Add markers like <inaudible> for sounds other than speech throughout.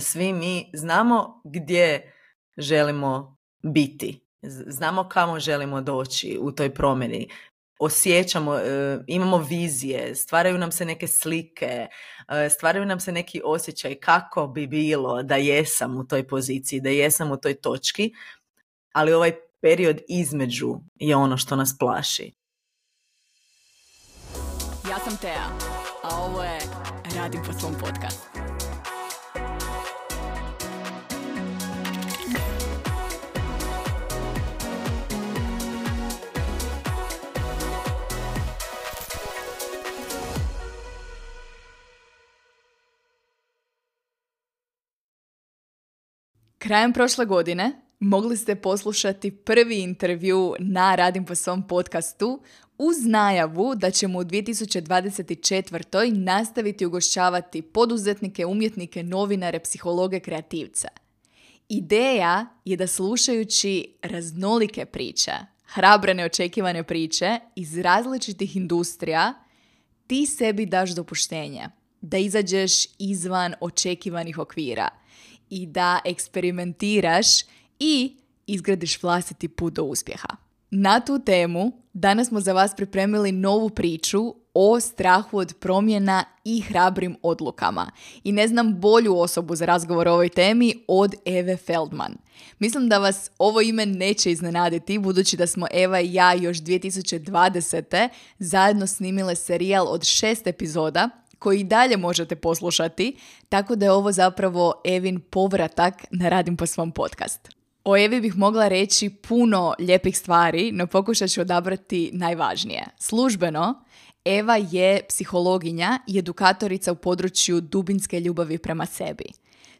svi mi znamo gdje želimo biti. Znamo kamo želimo doći u toj promjeni. Osjećamo, e, imamo vizije, stvaraju nam se neke slike, e, stvaraju nam se neki osjećaj kako bi bilo da jesam u toj poziciji, da jesam u toj točki, ali ovaj period između je ono što nas plaši. Ja sam Tea, a ovo je Radim po svom podcastu. Krajem prošle godine mogli ste poslušati prvi intervju na Radim po svom podcastu uz najavu da ćemo u 2024. nastaviti ugošćavati poduzetnike, umjetnike, novinare, psihologe, kreativce. Ideja je da slušajući raznolike priče, hrabre neočekivane priče iz različitih industrija, ti sebi daš dopuštenje da izađeš izvan očekivanih okvira – i da eksperimentiraš i izgradiš vlastiti put do uspjeha. Na tu temu danas smo za vas pripremili novu priču o strahu od promjena i hrabrim odlukama. I ne znam bolju osobu za razgovor o ovoj temi od Eve Feldman. Mislim da vas ovo ime neće iznenaditi, budući da smo Eva i ja još 2020. zajedno snimile serijal od šest epizoda koji i dalje možete poslušati, tako da je ovo zapravo Evin povratak na Radim po svom podcast. O Evi bih mogla reći puno lijepih stvari, no pokušat ću odabrati najvažnije. Službeno, Eva je psihologinja i edukatorica u području dubinske ljubavi prema sebi.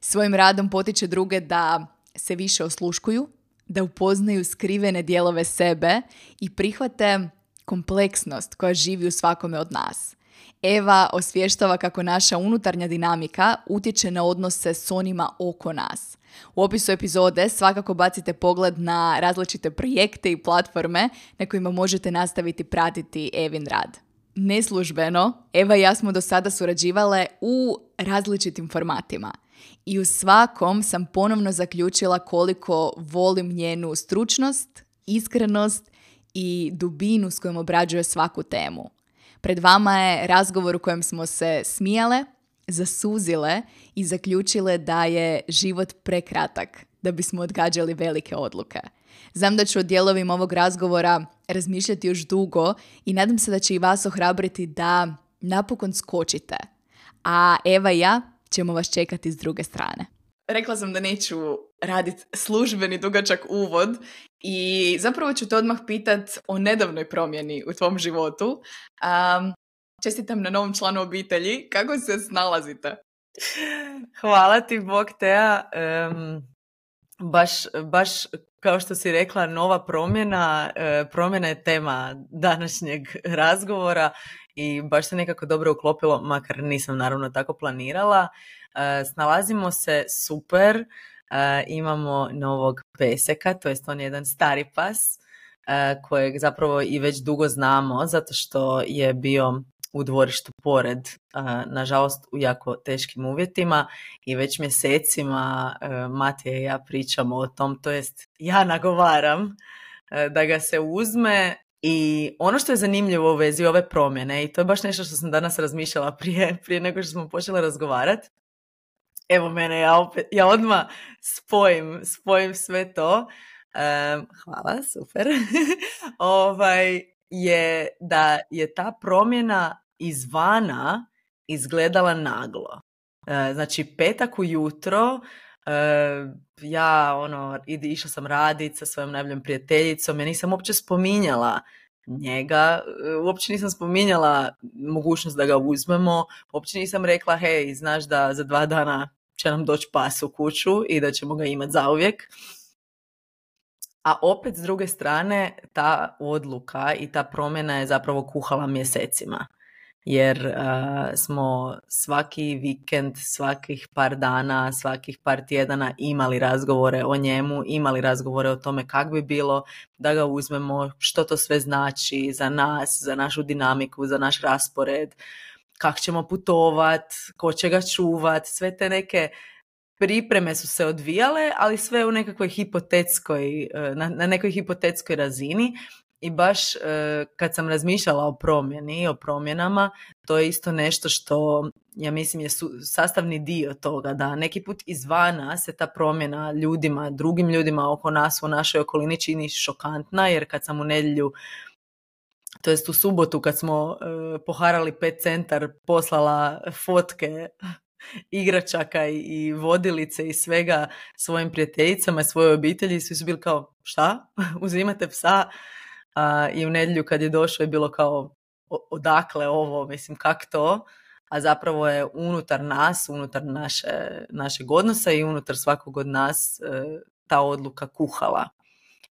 Svojim radom potiče druge da se više osluškuju, da upoznaju skrivene dijelove sebe i prihvate kompleksnost koja živi u svakome od nas. Eva osvještava kako naša unutarnja dinamika utječe na odnose s onima oko nas. U opisu epizode svakako bacite pogled na različite projekte i platforme na kojima možete nastaviti pratiti Evin rad. Neslužbeno, Eva i ja smo do sada surađivale u različitim formatima. I u svakom sam ponovno zaključila koliko volim njenu stručnost, iskrenost i dubinu s kojom obrađuje svaku temu. Pred vama je razgovor u kojem smo se smijale, zasuzile i zaključile da je život prekratak da bismo odgađali velike odluke. Znam da ću o dijelovima ovog razgovora razmišljati još dugo i nadam se da će i vas ohrabriti da napokon skočite. A Eva i ja ćemo vas čekati s druge strane. Rekla sam da neću raditi službeni dugačak uvod i zapravo ću te odmah pitat o nedavnoj promjeni u tvom životu. Um, čestitam na novom članu obitelji. Kako se snalazite? Hvala ti, Bog Teja. baš, baš kao što si rekla, nova promjena. E, promjena je tema današnjeg razgovora i baš se nekako dobro uklopilo, makar nisam naravno tako planirala. E, snalazimo se super imamo novog peseka, to jest on je jedan stari pas kojeg zapravo i već dugo znamo zato što je bio u dvorištu pored, nažalost u jako teškim uvjetima i već mjesecima Matija i ja pričamo o tom, to jest ja nagovaram da ga se uzme i ono što je zanimljivo u vezi ove promjene i to je baš nešto što sam danas razmišljala prije, prije nego što smo počeli razgovarati, Evo mene, ja, opet, ja odmah spojim, spojim sve to. hvala, super. <laughs> ovaj, je da je ta promjena izvana izgledala naglo. E, znači, petak ujutro, e, ja ono, išla sam radit sa svojom najboljom prijateljicom, ja nisam uopće spominjala njega, e, uopće nisam spominjala mogućnost da ga uzmemo, uopće nisam rekla, hej, znaš da za dva dana će nam doći pas u kuću i da ćemo ga imati zauvijek. A opet s druge strane ta odluka i ta promjena je zapravo kuhala mjesecima. Jer smo svaki vikend, svakih par dana, svakih par tjedana imali razgovore o njemu, imali razgovore o tome kak bi bilo da ga uzmemo, što to sve znači za nas, za našu dinamiku, za naš raspored, kak ćemo putovat, ko će ga čuvat, sve te neke pripreme su se odvijale, ali sve u nekakvoj hipotetskoj, e, na, na nekoj hipotetskoj razini. I baš e, kad sam razmišljala o promjeni, o promjenama, to je isto nešto što ja mislim je sastavni dio toga da neki put izvana se ta promjena ljudima, drugim ljudima oko nas u našoj okolini čini šokantna jer kad sam u nedjelju to jest u subotu kad smo e, poharali pet centar poslala fotke igračaka i vodilice i svega svojim prijateljicama svojoj obitelji svi su bili kao šta? <laughs> Uzimate psa? A, I u nedjelju kad je došao je bilo kao odakle ovo, mislim kak to? A zapravo je unutar nas, unutar naše, našeg odnosa i unutar svakog od nas e, ta odluka kuhala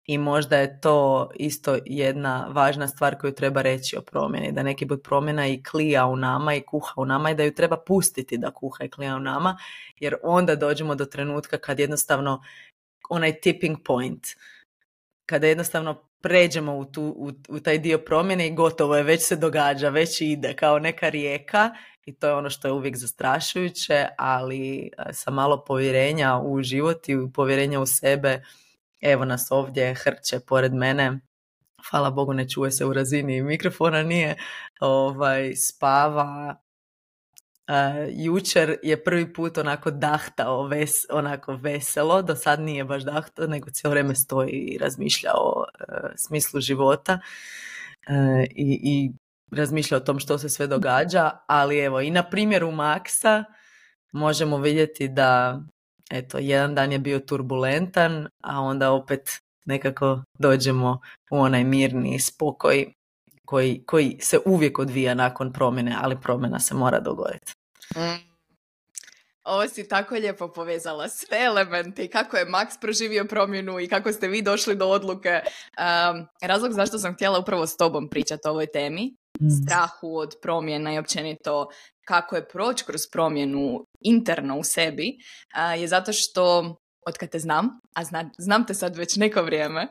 i možda je to isto jedna važna stvar koju treba reći o promjeni, da neki put promjena i klija u nama i kuha u nama i da ju treba pustiti da kuha i klija u nama, jer onda dođemo do trenutka kad jednostavno onaj tipping point, kada jednostavno pređemo u, tu, u, u taj dio promjene i gotovo je, već se događa, već ide kao neka rijeka i to je ono što je uvijek zastrašujuće, ali sa malo povjerenja u život i povjerenja u sebe, Evo nas ovdje, hrče pored mene. Hvala Bogu ne čuje se u razini mikrofona, nije. Ovaj, spava. Uh, jučer je prvi put onako dahtao ves, onako veselo, do sad nije baš dahtao, nego cijelo vrijeme stoji i razmišlja o uh, smislu života uh, i, i razmišlja o tom što se sve događa, ali evo i na primjeru Maksa možemo vidjeti da eto, jedan dan je bio turbulentan, a onda opet nekako dođemo u onaj mirni spokoj koji, koji se uvijek odvija nakon promjene, ali promjena se mora dogoditi. Mm. Ovo si tako lijepo povezala sve elemente i kako je Max proživio promjenu i kako ste vi došli do odluke. Um, razlog zašto sam htjela upravo s tobom pričati o ovoj temi, mm. strahu od promjena i općenito kako je proći kroz promjenu interno u sebi, je zato što od kad te znam, a znam te sad već neko vrijeme,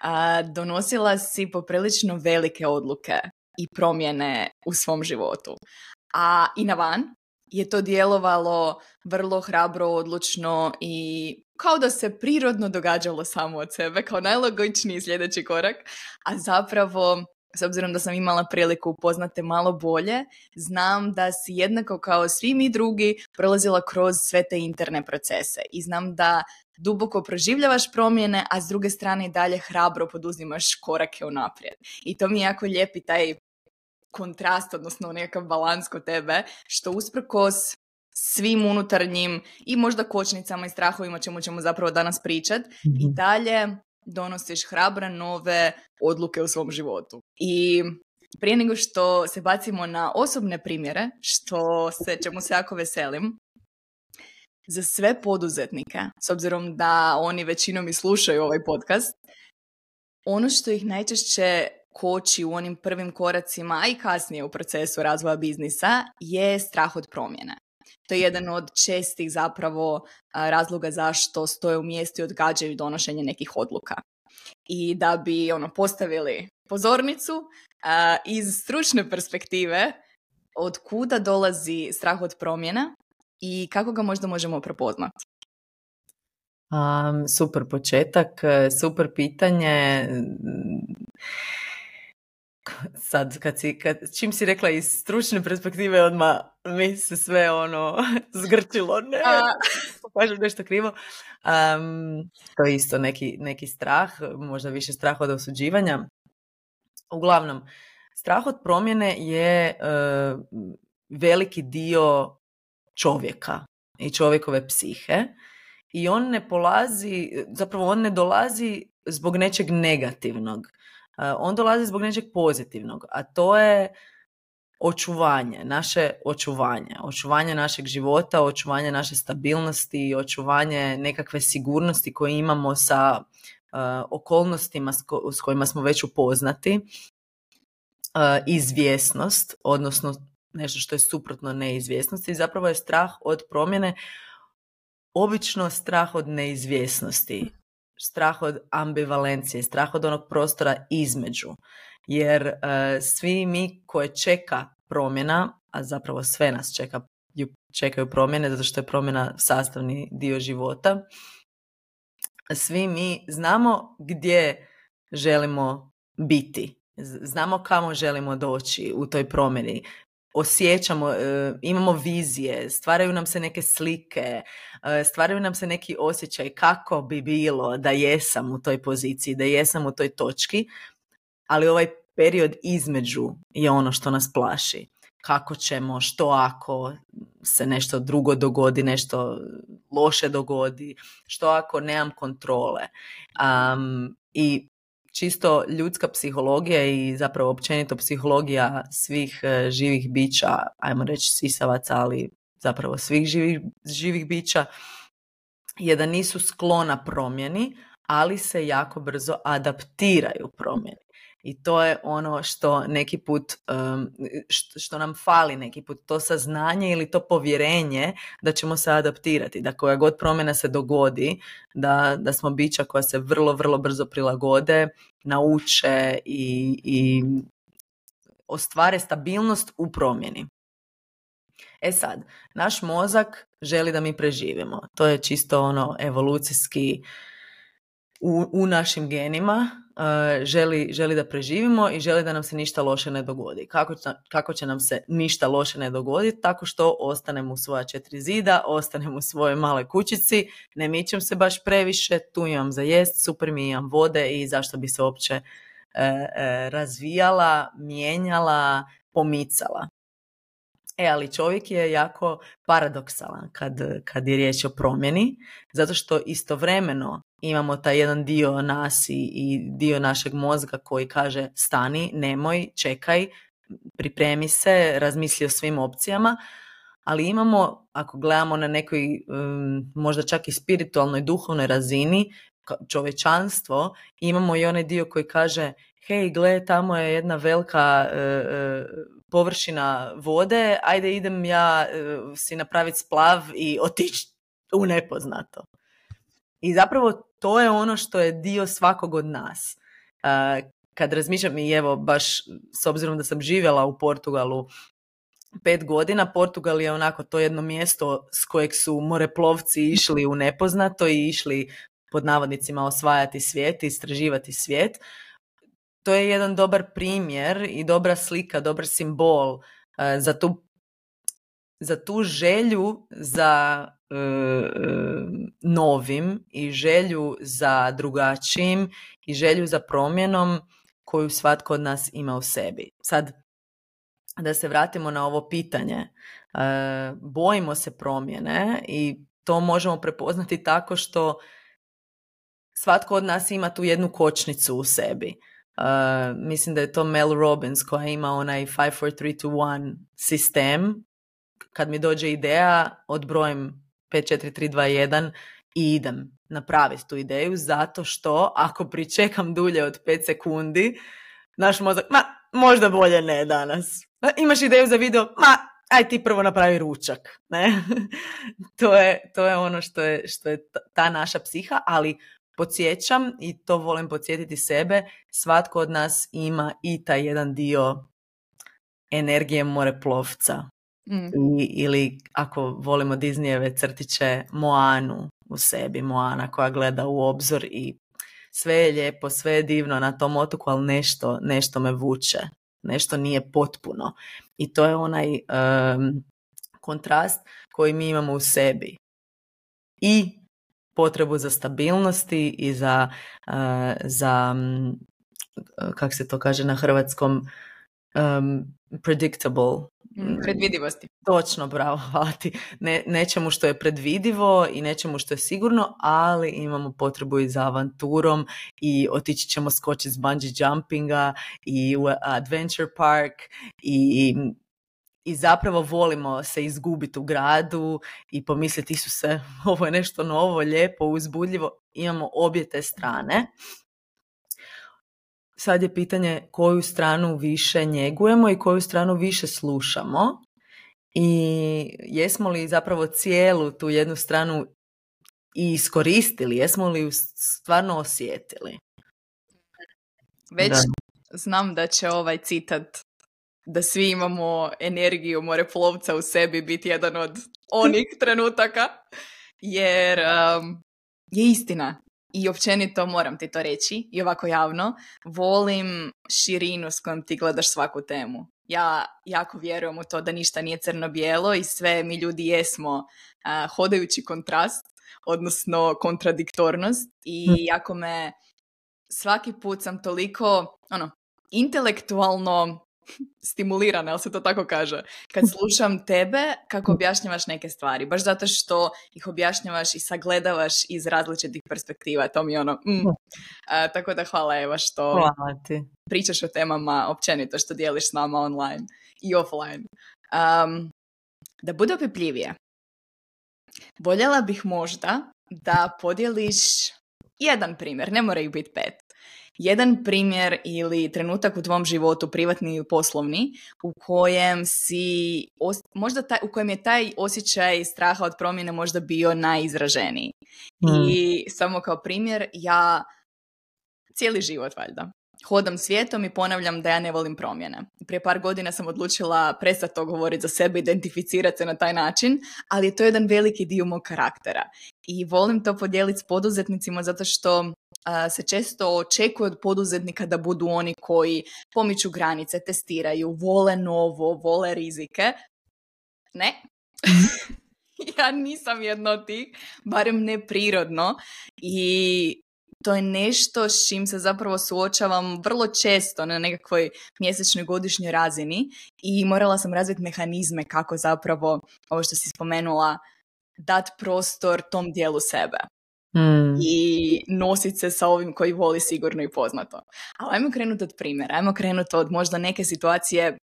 a, donosila si poprilično velike odluke i promjene u svom životu. A i na van je to djelovalo vrlo hrabro, odlučno i kao da se prirodno događalo samo od sebe, kao najlogičniji sljedeći korak, a zapravo s obzirom da sam imala priliku upoznate malo bolje, znam da si jednako kao svi mi drugi prolazila kroz sve te interne procese i znam da duboko proživljavaš promjene, a s druge strane i dalje hrabro poduzimaš korake unaprijed. I to mi je jako lijepi taj kontrast, odnosno nekakav balans kod tebe, što usprkos svim unutarnjim i možda kočnicama i strahovima čemu ćemo zapravo danas pričat, i mhm. dalje donosiš hrabra nove odluke u svom životu. I prije nego što se bacimo na osobne primjere, što se čemu se jako veselim, za sve poduzetnike, s obzirom da oni većinom i slušaju ovaj podcast, ono što ih najčešće koči u onim prvim koracima, a i kasnije u procesu razvoja biznisa, je strah od promjene. To je jedan od čestih zapravo razloga zašto stoje u mjestu i odgađaju donošenje nekih odluka. I da bi ono postavili pozornicu iz stručne perspektive od kuda dolazi strah od promjena i kako ga možda možemo prepoznati. Um, super početak, super pitanje sad kad si, kad, čim si rekla iz stručne perspektive odmah mi se sve ono <laughs> zgrčilo, ne, kažem nešto krivo. Um, to je isto neki, neki strah, možda više strah od osuđivanja. Uglavnom, strah od promjene je uh, veliki dio čovjeka i čovjekove psihe i on ne polazi, zapravo on ne dolazi zbog nečeg negativnog on dolazi zbog nečeg pozitivnog, a to je očuvanje, naše očuvanje, očuvanje našeg života, očuvanje naše stabilnosti, očuvanje nekakve sigurnosti koje imamo sa okolnostima s, kojima smo već upoznati, uh, izvjesnost, odnosno nešto što je suprotno neizvjesnosti, zapravo je strah od promjene, obično strah od neizvjesnosti strah od ambivalencije, strah od onog prostora između. Jer e, svi mi koje čeka promjena, a zapravo sve nas čeka ju čekaju promjene, zato što je promjena sastavni dio života. Svi mi znamo gdje želimo biti. Znamo kamo želimo doći u toj promjeni osjećamo, e, imamo vizije, stvaraju nam se neke slike, e, stvaraju nam se neki osjećaj kako bi bilo da jesam u toj poziciji, da jesam u toj točki, ali ovaj period između je ono što nas plaši. Kako ćemo, što ako se nešto drugo dogodi, nešto loše dogodi, što ako nemam kontrole. Um, I čisto ljudska psihologija i zapravo općenito psihologija svih e, živih bića, ajmo reći sisavaca, ali zapravo svih živih, živih bića, je da nisu sklona promjeni, ali se jako brzo adaptiraju promjeni. I to je ono što neki put, što nam fali neki put, to saznanje ili to povjerenje da ćemo se adaptirati, da koja god promjena se dogodi, da, da smo bića koja se vrlo, vrlo brzo prilagode, nauče i, i ostvare stabilnost u promjeni. E sad, naš mozak želi da mi preživimo. To je čisto ono evolucijski u, u našim genima želi, želi da preživimo i želi da nam se ništa loše ne dogodi. Kako, kako će nam se ništa loše ne dogoditi? Tako što ostanemo u svoja četiri zida, ostanemo u svojoj male kućici, ne mičem se baš previše, tu imam za jest, super mi imam vode i zašto bi se uopće uh, uh, razvijala, mijenjala, pomicala. E, ali čovjek je jako paradoksalan kad, kad je riječ o promjeni, zato što istovremeno imamo taj jedan dio nas i, i dio našeg mozga koji kaže stani, nemoj, čekaj, pripremi se, razmisli o svim opcijama, ali imamo, ako gledamo na nekoj možda čak i spiritualnoj, duhovnoj razini, čovečanstvo, imamo i onaj dio koji kaže hej, gle, tamo je jedna velika e, površina vode, ajde idem ja e, si napraviti splav i otići u nepoznato. I zapravo to je ono što je dio svakog od nas. Kad razmišljam i evo baš s obzirom da sam živjela u Portugalu pet godina, Portugal je onako to jedno mjesto s kojeg su moreplovci išli u nepoznato i išli pod navodnicima osvajati svijet, istraživati svijet. To je jedan dobar primjer i dobra slika, dobar simbol za tu, za tu želju za E, e, novim i želju za drugačijim i želju za promjenom koju svatko od nas ima u sebi. Sad, da se vratimo na ovo pitanje. E, bojimo se promjene i to možemo prepoznati tako što svatko od nas ima tu jednu kočnicu u sebi. mislim da je to Mel Robbins koja ima onaj 5, 4, 3, 2, 1 sistem. Kad mi dođe ideja, odbrojim 5, 4, 3, 2, 1 i idem napraviti tu ideju zato što ako pričekam dulje od 5 sekundi, naš mozak, ma možda bolje ne danas. Imaš ideju za video, ma aj ti prvo napravi ručak. <laughs> Ne? to, je, to je ono što je, što je ta naša psiha, ali podsjećam i to volim podsjetiti sebe, svatko od nas ima i taj jedan dio energije moreplovca Mm. I, ili ako volimo Disneyeve crtiće Moanu u sebi, Moana koja gleda u obzor i sve je lijepo, sve je divno na tom otoku, ali nešto, nešto me vuče, nešto nije potpuno. I to je onaj kontrast koji mi imamo u sebi. I potrebu za stabilnosti i za, uh, za kak se to kaže na hrvatskom, um, predictable Mm, predvidivosti. Točno, bravo, <laughs> hvala ti. Ne, nečemu što je predvidivo i nečemu što je sigurno, ali imamo potrebu i za avanturom i otići ćemo skočiti s bungee jumpinga i u adventure park i, i zapravo volimo se izgubiti u gradu i pomisliti su se <laughs> ovo je nešto novo, lijepo, uzbudljivo. Imamo obje te strane sad je pitanje koju stranu više njegujemo i koju stranu više slušamo i jesmo li zapravo cijelu tu jednu stranu i iskoristili, jesmo li ju stvarno osjetili. Već znam da će ovaj citat da svi imamo energiju plovca u sebi biti jedan od onih <laughs> trenutaka, jer um, je istina. I općenito moram ti to reći i ovako javno, volim širinu s kojom ti gledaš svaku temu. Ja jako vjerujem u to da ništa nije crno-bijelo i sve mi ljudi jesmo uh, hodajući kontrast, odnosno kontradiktornost i hm. jako me svaki put sam toliko ono, intelektualno stimulirana, ali se to tako kaže, kad <laughs> slušam tebe kako objašnjavaš neke stvari, baš zato što ih objašnjavaš i sagledavaš iz različitih perspektiva, to mi ono, mm. tako da hvala Eva što hvala ti. pričaš o temama općenito što dijeliš s nama online i offline. Um, da bude opipljivije, voljela bih možda da podijeliš jedan primjer, ne moraju biti pet, jedan primjer ili trenutak u tvom životu, privatni ili poslovni, u kojem si, možda taj, u kojem je taj osjećaj straha od promjene možda bio najizraženiji. I hmm. samo kao primjer, ja cijeli život valjda hodam svijetom i ponavljam da ja ne volim promjene. Prije par godina sam odlučila prestati to govoriti za sebe, identificirati se na taj način, ali je to jedan veliki dio mog karaktera. I volim to podijeliti s poduzetnicima zato što se često očekuje od poduzetnika da budu oni koji pomiču granice, testiraju, vole novo, vole rizike. Ne. <laughs> ja nisam jedno od tih, barem ne prirodno i to je nešto s čim se zapravo suočavam vrlo često na nekakvoj mjesečnoj godišnjoj razini i morala sam razviti mehanizme kako zapravo, ovo što si spomenula, dat prostor tom dijelu sebe. Hmm. I nositi se sa ovim koji voli sigurno i poznato. Ali ajmo krenuti od primjera, ajmo krenuti od možda neke situacije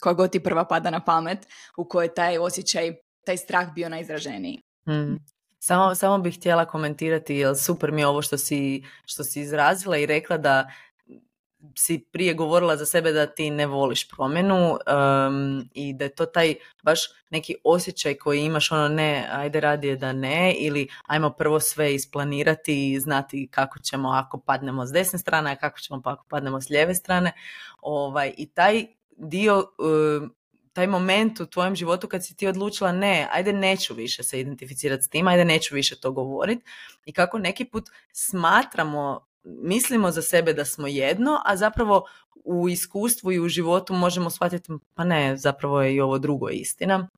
koja god ti prva pada na pamet u kojoj taj osjećaj, taj strah bio najizraženiji. Hmm. Samo, samo bih htjela komentirati, jer super mi je ovo što si, što si izrazila i rekla da si prije govorila za sebe da ti ne voliš promjenu i da je to taj baš neki osjećaj koji imaš ono ne, ajde radije da ne ili ajmo prvo sve isplanirati i znati kako ćemo ako padnemo s desne strane, a kako ćemo pa ako padnemo s lijeve strane. Ovaj, I taj dio taj moment u tvojem životu kad si ti odlučila ne, ajde neću više se identificirati s tim, ajde neću više to govoriti i kako neki put smatramo, mislimo za sebe da smo jedno, a zapravo u iskustvu i u životu možemo shvatiti pa ne, zapravo je i ovo drugo istina.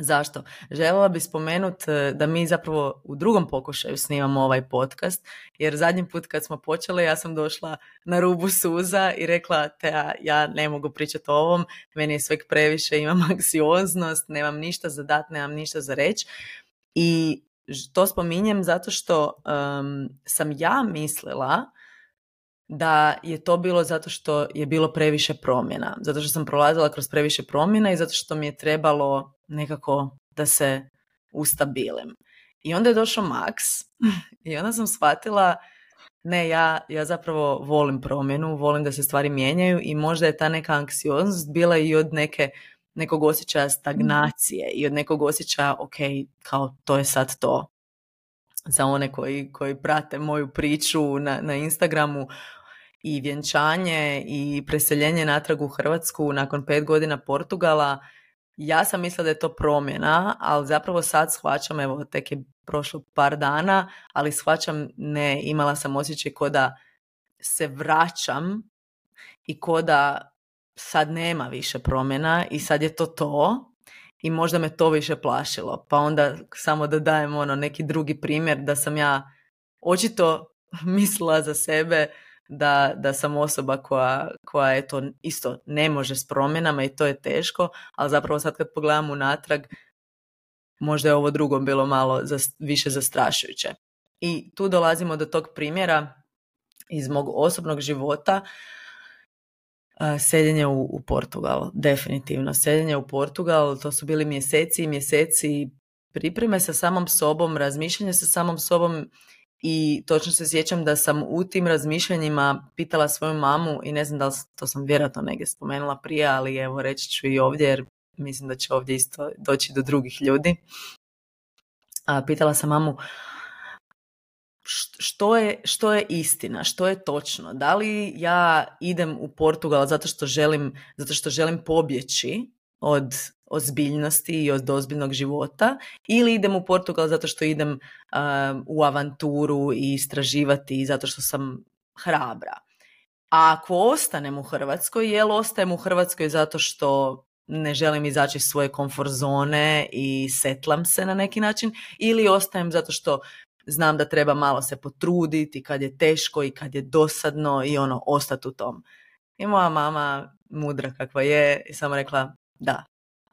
Zašto? Željela bih spomenuti e, da mi zapravo u drugom pokušaju snimamo ovaj podcast, jer zadnji put kad smo počeli ja sam došla na rubu suza i rekla te ja, ne mogu pričati o ovom, meni je sve previše, imam <laughs> anksioznost, nemam ništa za dat, nemam ništa za reći. I to spominjem zato što sam ja mislila da je to bilo zato što je bilo previše promjena. Zato što sam prolazila kroz previše promjena i zato što mi je trebalo nekako da se ustabilim. I onda je došao Max <laughs> i onda sam shvatila ne, ja, ja zapravo volim promjenu, volim da se stvari mijenjaju i možda je ta neka anksioznost bila i od neke, nekog osjećaja stagnacije i od nekog osjećaja, ok, kao to je sad to. Za one koji, koji prate moju priču na, na Instagramu, i vjenčanje i preseljenje natrag u Hrvatsku nakon pet godina Portugala, ja sam mislila da je to promjena, ali zapravo sad shvaćam, evo tek je prošlo par dana, ali shvaćam ne, imala sam osjećaj ko da se vraćam i ko da sad nema više promjena i sad je to to i možda me to više plašilo. Pa onda samo da dajem ono neki drugi primjer da sam ja očito <laughs> mislila za sebe da, da sam osoba koja, koja je to isto ne može s promjenama i to je teško, ali zapravo sad kad pogledam unatrag, možda je ovo drugo bilo malo za, više zastrašujuće. I tu dolazimo do tog primjera iz mog osobnog života, seljenje u, u Portugal, definitivno. Seljenje u Portugal, to su bili mjeseci i mjeseci pripreme sa samom sobom, razmišljanje sa samom sobom i točno se sjećam da sam u tim razmišljanjima pitala svoju mamu i ne znam da li to sam vjerojatno negdje spomenula prije, ali evo reći ću i ovdje jer mislim da će ovdje isto doći do drugih ljudi. A, pitala sam mamu što je, što je istina, što je točno. Da li ja idem u Portugal zato što želim, zato što želim pobjeći od ozbiljnosti i od ozbiljnog života ili idem u Portugal zato što idem um, u avanturu i istraživati zato što sam hrabra. A ako ostanem u Hrvatskoj, jel ostajem u Hrvatskoj zato što ne želim izaći iz svoje komfort zone i setlam se na neki način ili ostajem zato što znam da treba malo se potruditi kad je teško i kad je dosadno i ono ostati u tom. I moja mama, mudra kakva je, i samo rekla da.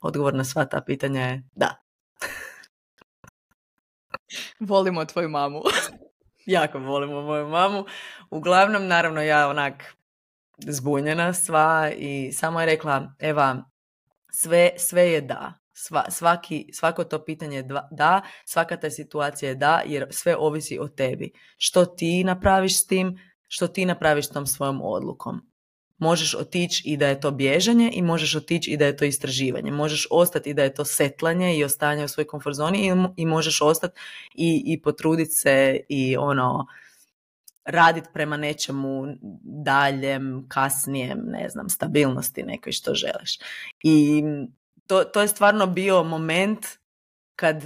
Odgovor na sva ta pitanja je da. Volimo tvoju mamu. <laughs> jako volimo moju mamu. Uglavnom, naravno, ja onak zbunjena sva i samo je rekla, Eva, sve, sve je da. Sva, svaki, svako to pitanje je da, svaka ta situacija je da, jer sve ovisi o tebi. Što ti napraviš s tim, što ti napraviš s tom svojom odlukom. Možeš otići i da je to bježanje i možeš otići i da je to istraživanje. Možeš ostati i da je to setlanje i ostanje u svojoj komfort zoni i, i možeš ostati i, i potruditi se i ono raditi prema nečemu daljem, kasnijem, ne znam, stabilnosti nekoj što želiš. I to, to je stvarno bio moment kad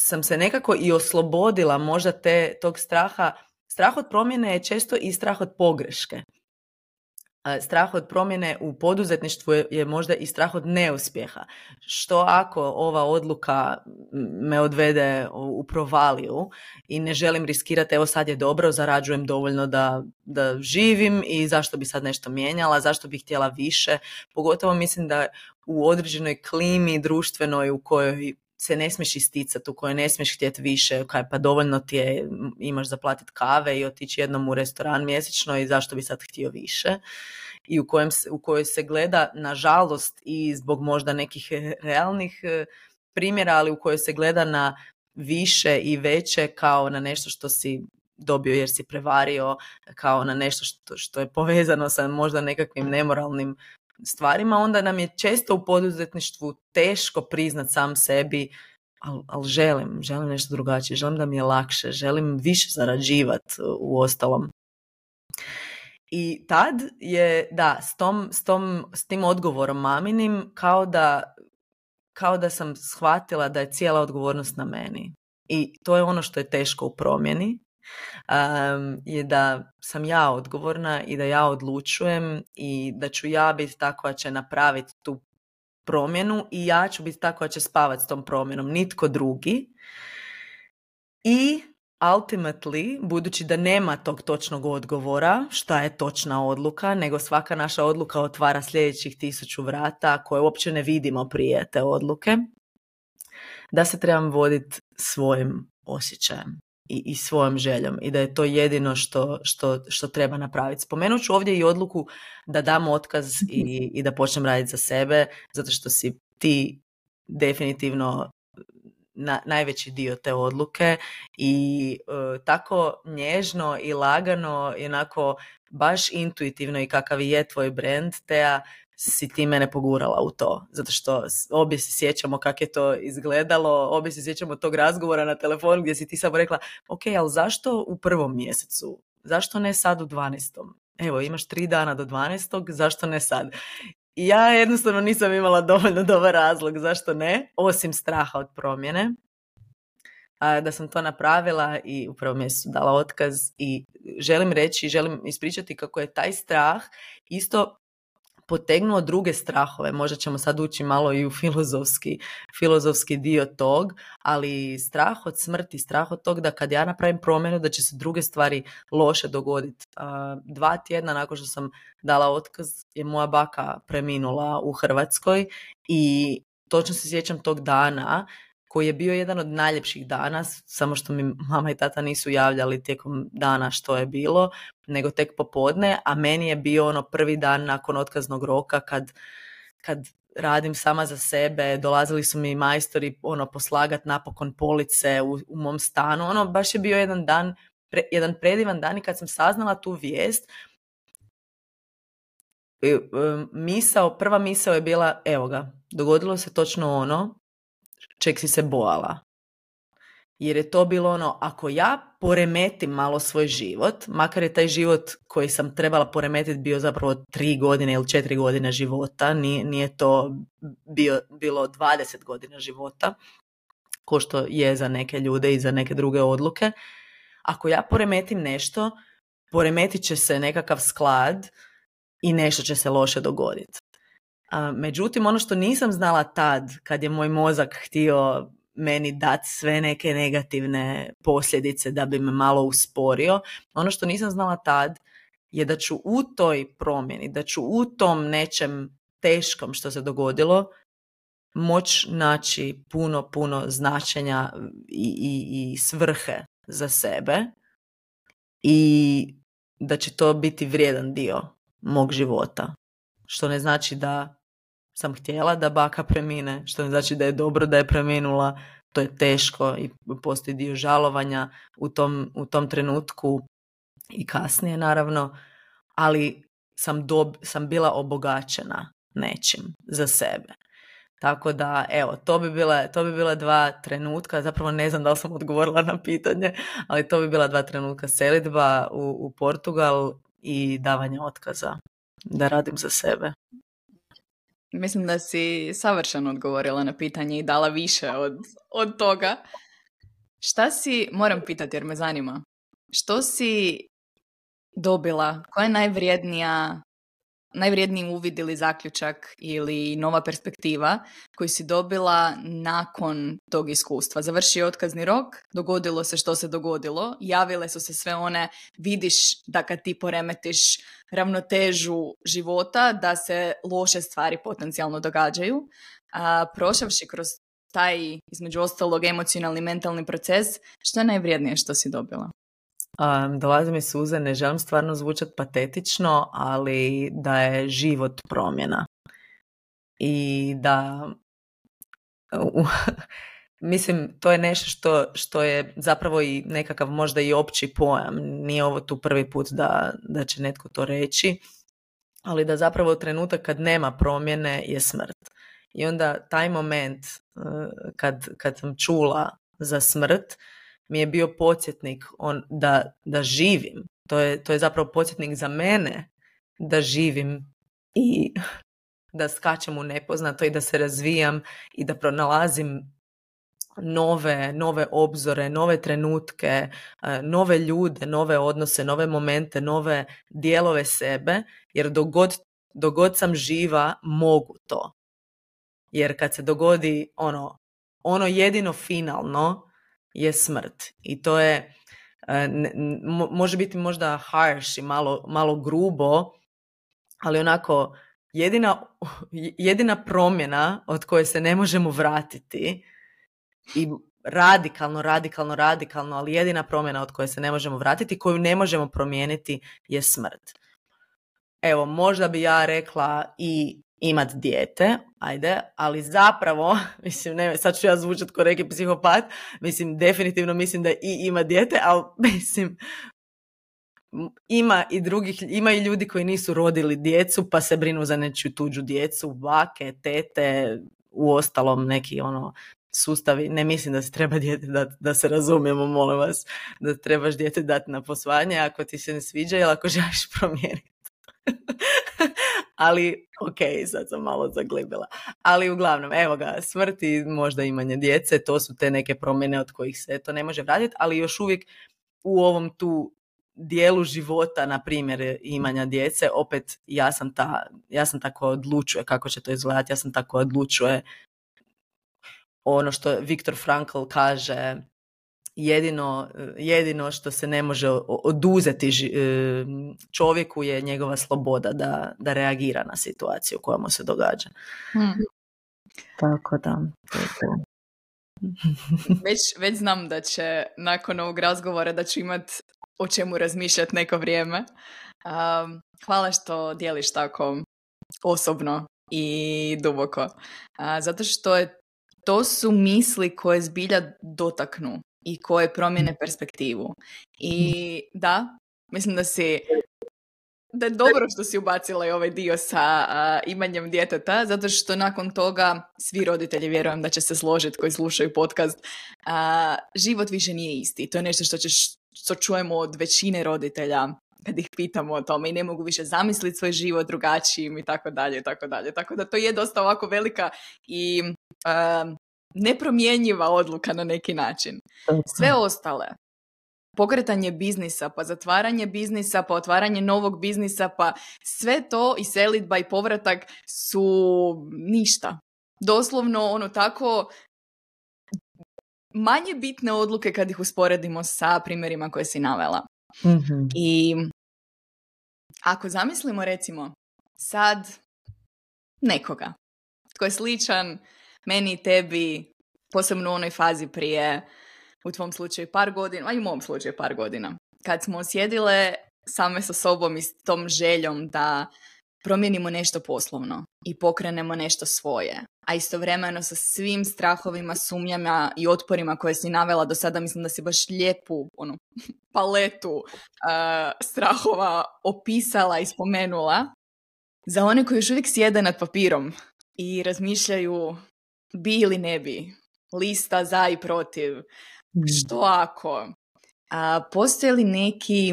sam se nekako i oslobodila možda te, tog straha. Strah od promjene je često i strah od pogreške strah od promjene u poduzetništvu je, možda i strah od neuspjeha. Što ako ova odluka me odvede u provaliju i ne želim riskirati, evo sad je dobro, zarađujem dovoljno da, da živim i zašto bi sad nešto mijenjala, zašto bih htjela više. Pogotovo mislim da u određenoj klimi društvenoj u kojoj se ne smiješ isticati, u kojoj ne smiješ htjeti više, kaj pa dovoljno ti je, imaš zaplatiti kave i otići jednom u restoran mjesečno i zašto bi sad htio više? I u, kojem, u kojoj se gleda nažalost i zbog možda nekih realnih e, primjera, ali u kojoj se gleda na više i veće kao na nešto što si dobio jer si prevario, kao na nešto što, što je povezano sa možda nekakvim nemoralnim stvarima, onda nam je često u poduzetništvu teško priznat sam sebi, ali al želim, želim nešto drugačije, želim da mi je lakše, želim više zarađivati u ostalom. I tad je, da, s, tom, s, tom, s tim odgovorom maminim, kao da, kao da sam shvatila da je cijela odgovornost na meni. I to je ono što je teško u promjeni, um, je da sam ja odgovorna i da ja odlučujem i da ću ja biti ta koja će napraviti tu promjenu i ja ću biti ta koja će spavati s tom promjenom, nitko drugi. I ultimately, budući da nema tog točnog odgovora, šta je točna odluka, nego svaka naša odluka otvara sljedećih tisuću vrata koje uopće ne vidimo prije te odluke, da se trebam voditi svojim osjećajem i, i svojom željom i da je to jedino što, što, što treba napraviti. Spomenut ću ovdje i odluku da dam otkaz i, i da počnem raditi za sebe, zato što si ti definitivno na, najveći dio te odluke i e, tako nježno i lagano i onako baš intuitivno i kakav je tvoj brand, te si ti mene pogurala u to. Zato što obje se sjećamo kako je to izgledalo, obje se sjećamo tog razgovora na telefonu gdje si ti samo rekla, ok, ali zašto u prvom mjesecu? Zašto ne sad u dvanestom? Evo, imaš tri dana do dvanestog, zašto ne sad? Ja jednostavno nisam imala dovoljno <laughs> dobar razlog zašto ne, osim straha od promjene. da sam to napravila i u prvom mjesecu dala otkaz i želim reći, želim ispričati kako je taj strah isto potegnuo druge strahove. Možda ćemo sad ući malo i u filozofski, filozofski dio tog, ali strah od smrti, strah od tog da kad ja napravim promjenu da će se druge stvari loše dogoditi. Dva tjedna nakon što sam dala otkaz je moja baka preminula u Hrvatskoj i točno se sjećam tog dana koji je bio jedan od najljepših dana, samo što mi mama i tata nisu javljali tijekom dana što je bilo, nego tek popodne, a meni je bio ono prvi dan nakon otkaznog roka kad, kad radim sama za sebe, dolazili su mi majstori ono poslagat napokon police u, u mom stanu, ono baš je bio jedan dan, jedan predivan dan i kad sam saznala tu vijest, misao, prva misao je bila, evo ga, dogodilo se točno ono čeg si se bojala. jer je to bilo ono, ako ja poremetim malo svoj život, makar je taj život koji sam trebala poremetiti bio zapravo tri godine ili četiri godine života, nije, nije to bio, bilo 20 godina života, ko što je za neke ljude i za neke druge odluke. Ako ja poremetim nešto, poremetit će se nekakav sklad i nešto će se loše dogoditi. Međutim, ono što nisam znala tad, kad je moj mozak htio meni dati sve neke negativne posljedice da bi me malo usporio, ono što nisam znala tad je da ću u toj promjeni, da ću u tom nečem teškom što se dogodilo moć naći puno, puno značenja i, i, i svrhe za sebe i da će to biti vrijedan dio mog života. Što ne znači da sam htjela da baka premine, što ne znači da je dobro da je preminula, to je teško i postoji dio žalovanja u tom, u tom trenutku i kasnije naravno, ali sam, dob, sam bila obogaćena nečim za sebe. Tako da, evo, to bi, bile, to bi bila dva trenutka, zapravo ne znam da li sam odgovorila na pitanje, ali to bi bila dva trenutka selitba u, u Portugal i davanje otkaza da radim za sebe. Mislim da si savršeno odgovorila na pitanje i dala više od, od toga. Šta si, moram pitati jer me zanima, što si dobila, koja je najvrijednija najvrijedniji uvid ili zaključak ili nova perspektiva koju si dobila nakon tog iskustva. Završio otkazni rok, dogodilo se što se dogodilo, javile su se sve one, vidiš da kad ti poremetiš ravnotežu života, da se loše stvari potencijalno događaju. A, prošavši kroz taj, između ostalog, emocionalni mentalni proces, što je najvrijednije što si dobila? Um, dolaze mi suze, ne želim stvarno zvučati patetično, ali da je život promjena. I da <laughs> mislim to je nešto što, što je zapravo i nekakav možda i opći pojam. Nije ovo tu prvi put da, da će netko to reći, ali da zapravo trenutak kad nema promjene je smrt. I onda taj moment uh, kad, kad sam čula za smrt, mi je bio podsjetnik on, da, da živim. To je, to je zapravo podsjetnik za mene da živim i <laughs> da skačem u nepoznato i da se razvijam i da pronalazim nove, nove obzore, nove trenutke, e, nove ljude, nove odnose, nove momente, nove dijelove sebe, jer dogod, dogod sam živa mogu to. Jer kad se dogodi ono, ono jedino finalno, je smrt. I to je, e, može biti možda harsh i malo, malo grubo, ali onako jedina, jedina promjena od koje se ne možemo vratiti i radikalno, radikalno, radikalno, ali jedina promjena od koje se ne možemo vratiti, koju ne možemo promijeniti je smrt. Evo, možda bi ja rekla i imat dijete, ajde, ali zapravo, <laughs> mislim, ne, sad ću ja zvučati kao neki psihopat, mislim, definitivno mislim da i ima dijete, ali <laughs> mislim, ima i drugih, ima i ljudi koji nisu rodili djecu pa se brinu za nečiju tuđu djecu, bake, tete, u ostalom neki ono sustavi, ne mislim da se treba dijete dati, da se razumijemo, molim vas, da trebaš dijete dati na posvajanje ako ti se ne sviđa ili ako želiš promijeniti. <laughs> ali ok, sad sam malo zaglibila. Ali uglavnom, evo ga, smrt i možda imanje djece, to su te neke promjene od kojih se to ne može vratiti, ali još uvijek u ovom tu dijelu života, na primjer imanja djece, opet ja sam ta, ja sam tako odlučuje kako će to izgledati, ja sam tako odlučuje ono što Viktor Frankl kaže jedino, jedino što se ne može oduzeti e, čovjeku je njegova sloboda da, da reagira na situaciju koja mu se događa. Hmm. Tako da. <laughs> već, već znam da će nakon ovog razgovora da ću imat o čemu razmišljati neko vrijeme. Um, hvala što dijeliš tako osobno i duboko. Uh, zato što je, to su misli koje zbilja dotaknu i koje promjene perspektivu. I da, mislim da si da je dobro što si ubacila i ovaj dio sa imanjem djeteta, zato što nakon toga svi roditelji vjerujem da će se složiti koji slušaju podcast. život više nije isti. To je nešto što, ćeš, što čujemo od većine roditelja kad ih pitamo o tome i ne mogu više zamisliti svoj život drugačijim i tako dalje i tako dalje. Tako da to je dosta ovako velika i nepromjenjiva odluka na neki način. Sve ostale, pokretanje biznisa, pa zatvaranje biznisa, pa otvaranje novog biznisa, pa sve to i selitba i povratak su ništa. Doslovno ono tako manje bitne odluke kad ih usporedimo sa primjerima koje si navela. mm I ako zamislimo recimo sad nekoga tko je sličan meni i tebi, posebno u onoj fazi prije, u tvom slučaju par godina, a i u mom slučaju par godina, kad smo sjedile same sa sobom i s tom željom da promijenimo nešto poslovno i pokrenemo nešto svoje, a istovremeno sa svim strahovima, sumnjama i otporima koje si navela do sada, mislim da si baš lijepu onu, <laughs> paletu uh, strahova opisala i spomenula. Za one koji još uvijek sjede nad papirom i razmišljaju bi ili ne bi, lista za i protiv, mm. što ako, a, postoji li neki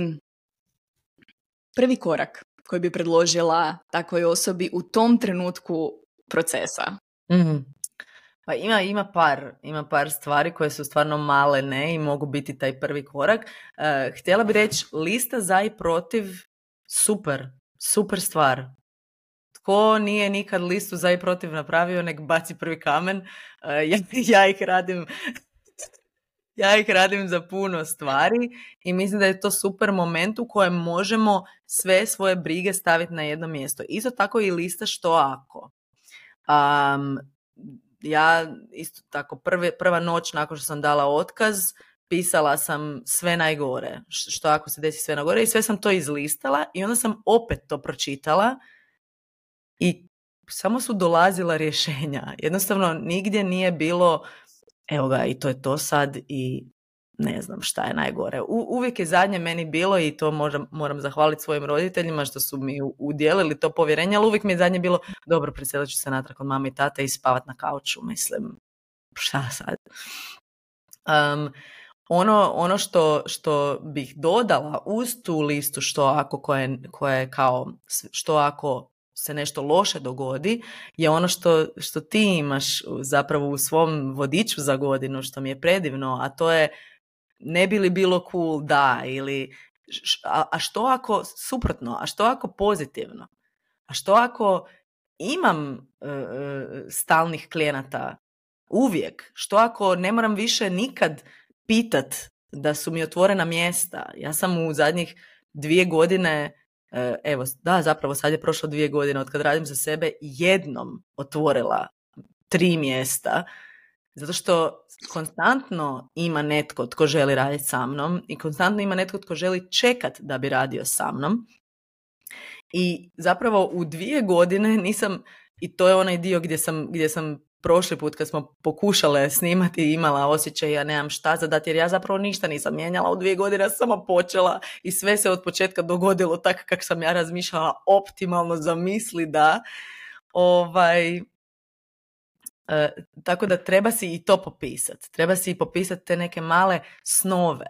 prvi korak koji bi predložila takvoj osobi u tom trenutku procesa? mm Pa ima, ima, par, ima par stvari koje su stvarno male ne i mogu biti taj prvi korak. Uh, htjela bi reći lista za i protiv super, super stvar ko nije nikad listu za i protiv napravio, nek baci prvi kamen. <laughs> E, ja, ja ih radim <laughs> ja ih radim za puno stvari i mislim da je to super moment u kojem možemo sve svoje brige staviti na jedno mjesto. Isto tako i lista što ako. Um, ja isto tako prve, prva noć nakon što sam dala otkaz pisala sam sve najgore. Što ako se desi sve najgore i sve sam to izlistala i onda sam opet to pročitala i samo su dolazila rješenja. Jednostavno nigdje nije bilo evo ga i to je to sad i ne znam šta je najgore. U, uvijek je zadnje meni bilo i to moram, moram zahvaliti svojim roditeljima što su mi udjelili to povjerenje, ali uvijek mi je zadnje bilo dobro, preselit ću se natrag od mame i tate i spavat na kauču, mislim, šta sad? Um, ono, ono što, što bih dodala uz tu listu što ako koje, koje je kao što ako se nešto loše dogodi je ono što, što ti imaš zapravo u svom vodiču za godinu što mi je predivno, a to je ne bi li bilo cool da ili a, a što ako suprotno, a što ako pozitivno, a što ako imam e, e, stalnih klijenata uvijek, što ako ne moram više nikad pitat da su mi otvorena mjesta. Ja sam u zadnjih dvije godine evo, da, zapravo sad je prošlo dvije godine od kad radim za sebe, jednom otvorila tri mjesta, zato što konstantno ima netko tko želi raditi sa mnom i konstantno ima netko tko želi čekat da bi radio sa mnom. I zapravo u dvije godine nisam, i to je onaj dio gdje sam, gdje sam prošli put kad smo pokušale snimati imala osjećaj ja nemam šta za dati jer ja zapravo ništa nisam mijenjala. U dvije godine samo počela i sve se od početka dogodilo tako kako sam ja razmišljala optimalno zamisli da ovaj e, tako da treba si i to popisati treba si i popisati te neke male snove.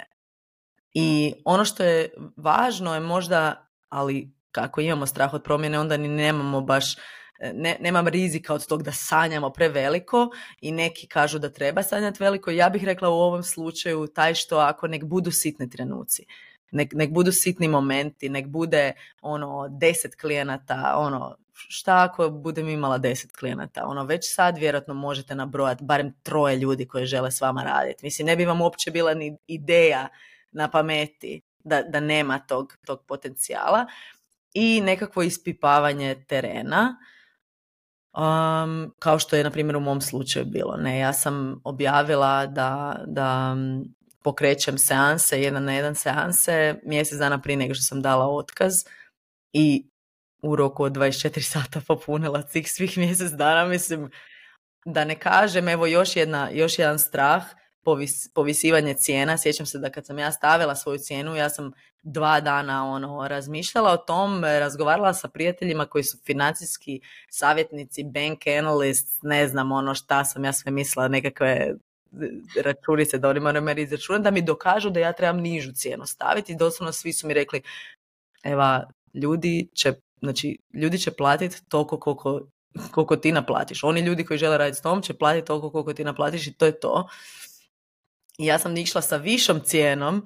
I ono što je važno je možda ali kako imamo strah od promjene onda ni nemamo baš ne, nemam rizika od tog da sanjamo preveliko i neki kažu da treba sanjati veliko. Ja bih rekla u ovom slučaju taj što ako nek budu sitni trenuci. Nek, nek budu sitni momenti, nek bude ono deset klijenata, ono šta ako budem imala deset klijenata, ono već sad vjerojatno možete nabrojati barem troje ljudi koji žele s vama raditi. Mislim, ne bi vam uopće bila ni ideja na pameti da, da nema tog, tog potencijala i nekakvo ispipavanje terena um, kao što je na primjer u mom slučaju bilo. Ne, ja sam objavila da, da pokrećem seanse, jedan na jedan seanse mjesec dana prije nego što sam dala otkaz i u roku od 24 <laughs> sata popunila cih svih mjesec dana, mislim, da ne kažem, evo još, jedna, još jedan strah, povisivanje cijena. Sjećam se da kad sam ja stavila svoju cijenu, ja sam dva dana ono razmišljala o tom, razgovarala sa prijateljima koji su financijski savjetnici, bank analyst, ne znam ono šta sam ja sve mislila, nekakve računice da oni moraju meni izračunati, da mi dokažu da ja trebam nižu cijenu staviti. Doslovno svi su mi rekli, eva, ljudi će, znači, ljudi će platiti toliko koliko, koliko ti naplatiš. Oni ljudi koji žele raditi s tom će platiti toliko koliko ti naplatiš i to je to. I ja sam išla sa višom cijenom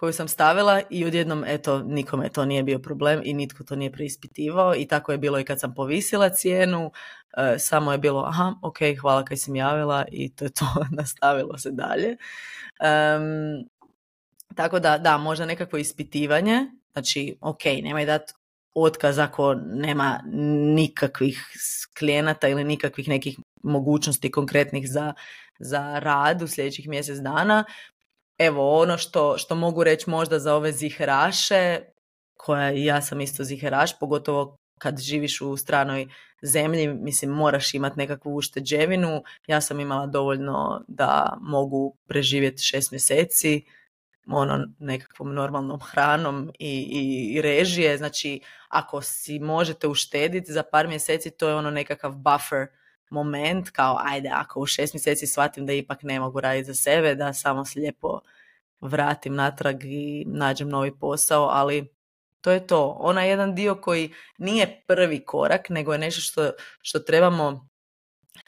koju sam stavila i odjednom, eto, nikome to nije bio problem i nitko to nije preispitivao i tako je bilo i kad sam povisila cijenu, e, samo je bilo, aha, ok, hvala kaj sam javila i to je to, <laughs> nastavilo se dalje. tako da, da, možda nekakvo ispitivanje, znači, ok, nemoj dati otkaz ako nema nikakvih klijenata ili nikakvih nekih mogućnosti konkretnih za, za rad u sljedećih mjesec dana. Evo, ono što, što mogu reći možda za ove ziheraše, koja i ja sam isto ziheraš, pogotovo kad živiš u stranoj zemlji, mislim, moraš imati nekakvu ušteđevinu. Ja sam imala dovoljno da mogu preživjeti šest mjeseci, ono nekakvom normalnom hranom i, i, režije. Znači, ako si možete uštediti za par mjeseci, to je ono nekakav buffer moment, kao ajde, ako u šest mjeseci shvatim da ipak ne mogu raditi za sebe, da samo se lijepo vratim natrag i nađem novi posao, ali to je to. Ona je jedan dio koji nije prvi korak, nego je nešto što, što trebamo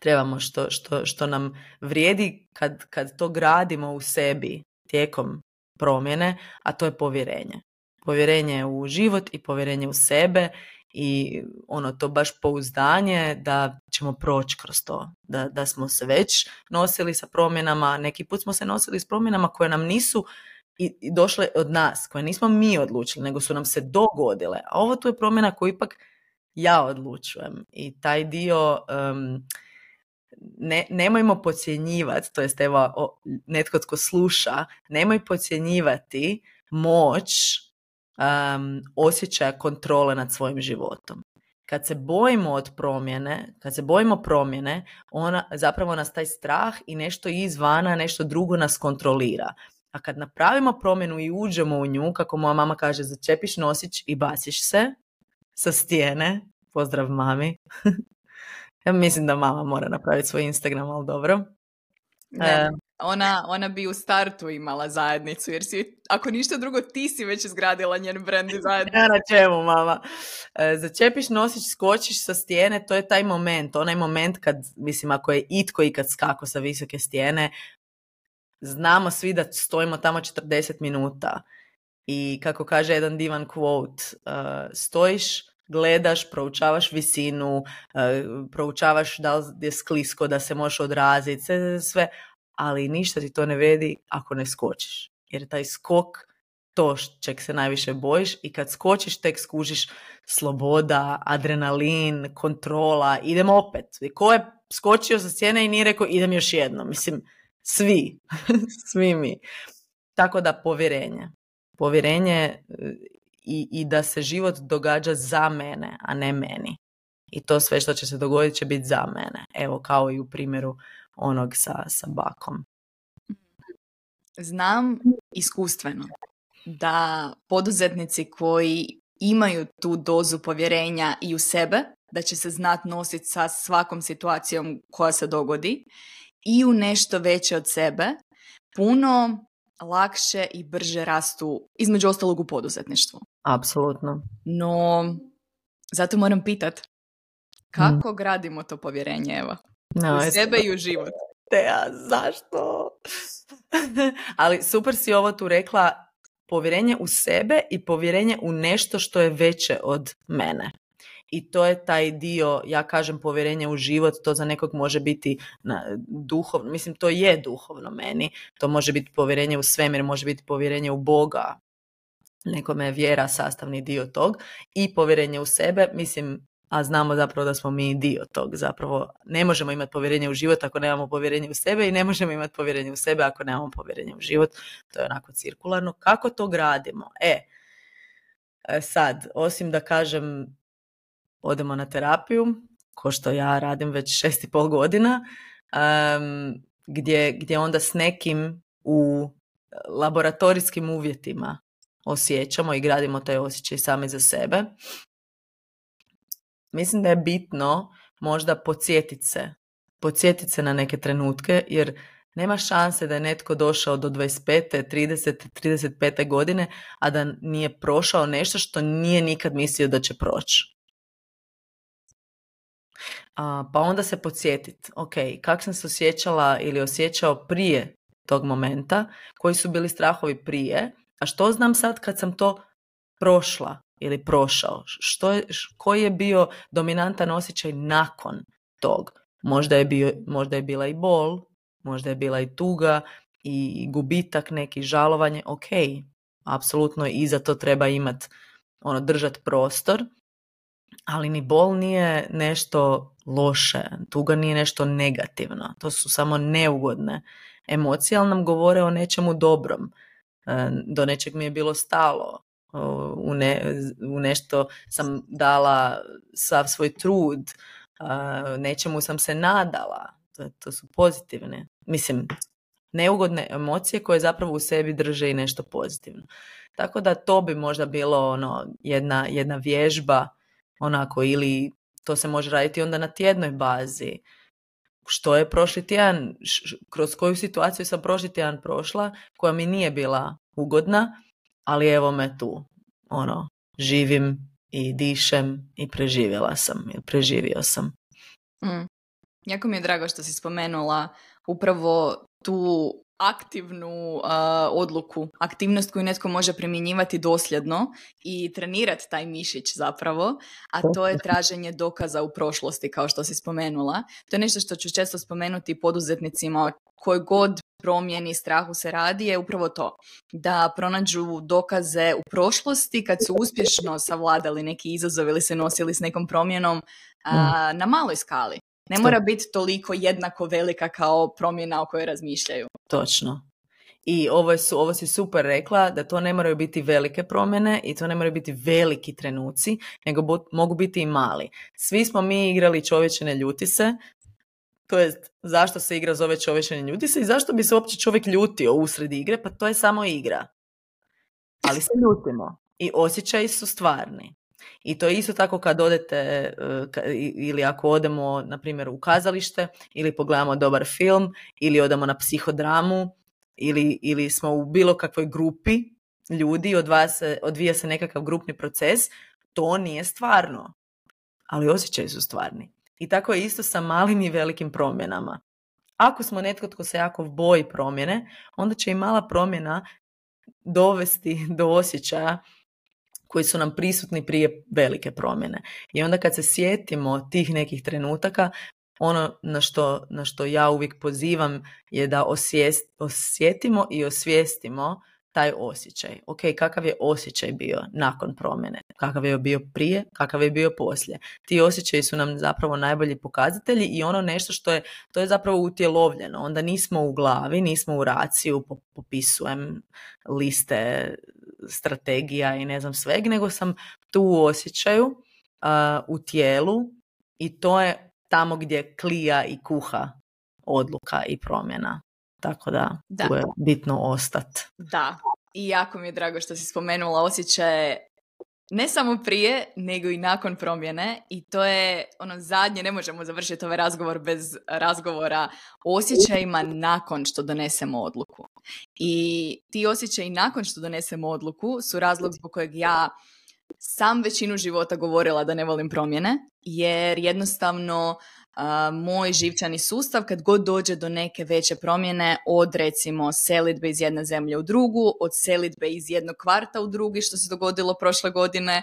trebamo što, što, što nam vrijedi kad, kad to gradimo u sebi tijekom promjene, a to je povjerenje. Povjerenje u život i povjerenje u sebe i ono to baš pouzdanje da ćemo proći kroz to, da, da smo se već nosili sa promjenama, neki put smo se nosili s promjenama koje nam nisu i, i došle od nas, koje nismo mi odlučili, nego su nam se dogodile. A ovo tu je promjena koju ipak ja odlučujem i taj dio ne, nemojmo podcjenjivati, to jest evo netko tko sluša, nemoj podcjenjivati moć um, osjećaja kontrole nad svojim životom. Kad se bojimo od promjene, kad se bojimo promjene, ona, zapravo nas taj strah i nešto izvana, nešto drugo nas kontrolira. A kad napravimo promjenu i uđemo u nju, kako moja mama kaže, začepiš nosić i baciš se sa stijene, pozdrav mami, <laughs> Ja mislim da mama mora napraviti svoj Instagram, ali dobro. Ne, ona, ona bi u startu imala zajednicu, jer si, ako ništa drugo, ti si već izgradila njen brand i <laughs> zajednicu. Ja na čemu, mama? E, začepiš, nosiš, skočiš sa stijene, to je taj moment, onaj moment kad, mislim, ako je itko ikad skako sa visoke stijene, znamo svi da stojimo tamo 40 minuta. I kako kaže jedan divan quote, uh, stojiš gledaš, proučavaš visinu, e, proučavaš da li je sklisko, da se možeš odraziti, sve, sve, ali ništa ti to ne vredi ako ne skočiš. Jer taj skok to čeg se najviše bojiš i kad skočiš tek skužiš sloboda, adrenalin, kontrola, idemo opet. Ko je skočio sa cijene i nije rekao idem još jedno? Mislim, svi, <laughs> svi mi. Tako da povjerenje. Povjerenje i, i da se život događa za mene, a ne meni. I to sve što će se dogoditi će biti za mene. Evo kao i u primjeru onog sa, sa bakom. Znam iskustveno da poduzetnici koji imaju tu dozu povjerenja i u sebe, da će se znat nositi sa svakom situacijom koja se dogodi i u nešto veće od sebe, puno lakše i brže rastu, između ostalog u poduzetništvu. Apsolutno. No, zato moram pitat, kako mm. gradimo to povjerenje, Eva? No, u sebe i u život. Te, a zašto? <laughs> Ali super si ovo tu rekla, povjerenje u sebe i povjerenje u nešto što je veće od mene. I to je taj dio, ja kažem povjerenje u život, to za nekog može biti na, duhovno, mislim to je duhovno meni, to može biti povjerenje u svemir, može biti povjerenje u Boga, nekome je vjera sastavni dio tog. I povjerenje u sebe, mislim, a znamo zapravo da smo mi dio tog, zapravo ne možemo imati povjerenje u život ako nemamo povjerenje u sebe i ne možemo imati povjerenje u sebe ako nemamo povjerenje u život, to je onako cirkularno. Kako to gradimo? E, e sad, osim da kažem odemo na terapiju, ko što ja radim već šest i pol godina. gdje, gdje onda s nekim u laboratorijskim uvjetima osjećamo i gradimo taj osjećaj sami za sebe. Mislim da je bitno možda podsjetiti se, podsjetiti se na neke trenutke, jer nema šanse da je netko došao do 25. 30. 35. godine, a da nije prošao nešto što nije nikad mislio da će proći. pa onda se podsjetiti, ok, kako sam se osjećala ili osjećao prije tog momenta, koji su bili strahovi prije, a što znam sad kad sam to prošla ili prošao? Što je, koji je bio dominantan osjećaj nakon tog? Možda je, bio, možda je bila i bol, možda je bila i tuga i gubitak, neki žalovanje, ok, apsolutno i za to treba imati, ono, držati prostor, ali ni bol nije nešto loše, tuga nije nešto negativno, to su samo neugodne emocije, ali nam govore o nečemu dobrom, e, do nečeg mi je bilo stalo, u, ne, u nešto sam dala sav svoj trud, nečemu sam se nadala, to, su pozitivne, mislim, neugodne emocije koje zapravo u sebi drže i nešto pozitivno. Tako da to bi možda bilo ono jedna, jedna vježba onako ili to se može raditi onda na tjednoj bazi. Što je prošli tjedan, kroz koju situaciju sam prošli tjedan prošla koja mi nije bila ugodna, ali evo me tu. Ono, živim i dišem i preživjela sam ili preživio sam. Mm. Jako mi je drago što si spomenula upravo tu aktivnu odluku, aktivnost koju netko može primjenjivati dosljedno i trenirati taj mišić zapravo, a to je traženje dokaza u prošlosti kao što si spomenula. To je nešto što ću često spomenuti poduzetnicima koji god promjeni strahu se radi je upravo to. Da pronađu dokaze u prošlosti kad su uspješno savladali neki izazov ili se nosili s nekom promjenom mm. na maloj skali. Ne mora biti toliko jednako velika kao promjena o kojoj razmišljaju. Točno. I ovo, su, ovo si super rekla, da to ne moraju biti velike promjene i to ne moraju biti veliki trenuci, nego mogu biti i mali. Svi smo mi igrali čovječe ne ljuti se, to jest zašto se igra zove čovječe ne ljuti se i zašto bi se uopće čovjek ljutio usred igre, pa to je samo igra. Ali se ljutimo i osjećaji su stvarni. I to je isto tako kad odete e, ili ako odemo na primjer u kazalište ili pogledamo dobar film ili odemo na psihodramu ili, ili smo u bilo kakvoj grupi ljudi, odvija se, odvija se nekakav grupni proces, to nije stvarno. Ali osjećaji su stvarni. I tako je isto sa malim i velikim promjenama. Ako smo netko tko se jako boji promjene, onda će i mala promjena dovesti do osjećaja koji su nam prisutni prije velike promjene. I onda kad se sjetimo tih nekih trenutaka, ono na što, na što ja uvijek pozivam je da osvijest, osjetimo i osvijestimo taj osjećaj. Ok, kakav je osjećaj bio nakon promjene? Kakav je bio prije? Kakav je bio poslije? Ti osjećaji su nam zapravo najbolji pokazatelji i ono nešto što je, to je zapravo utjelovljeno. Onda nismo u glavi, nismo u raciju, popisujem liste strategija i ne znam sveg, nego sam tu u osjećaju, u tijelu i to je tamo gdje klija i kuha odluka i promjena. Tako da, da. tu je bitno ostat. Da, i jako mi je drago što si spomenula osjećaje ne samo prije, nego i nakon promjene i to je ono zadnje, ne možemo završiti ovaj razgovor bez razgovora o osjećajima nakon što donesemo odluku. I ti osjećaji nakon što donesemo odluku su razlog zbog kojeg ja sam većinu života govorila da ne volim promjene, jer jednostavno moj živčani sustav kad god dođe do neke veće promjene od recimo selitbe iz jedne zemlje u drugu, od selitbe iz jednog kvarta u drugi što se dogodilo prošle godine,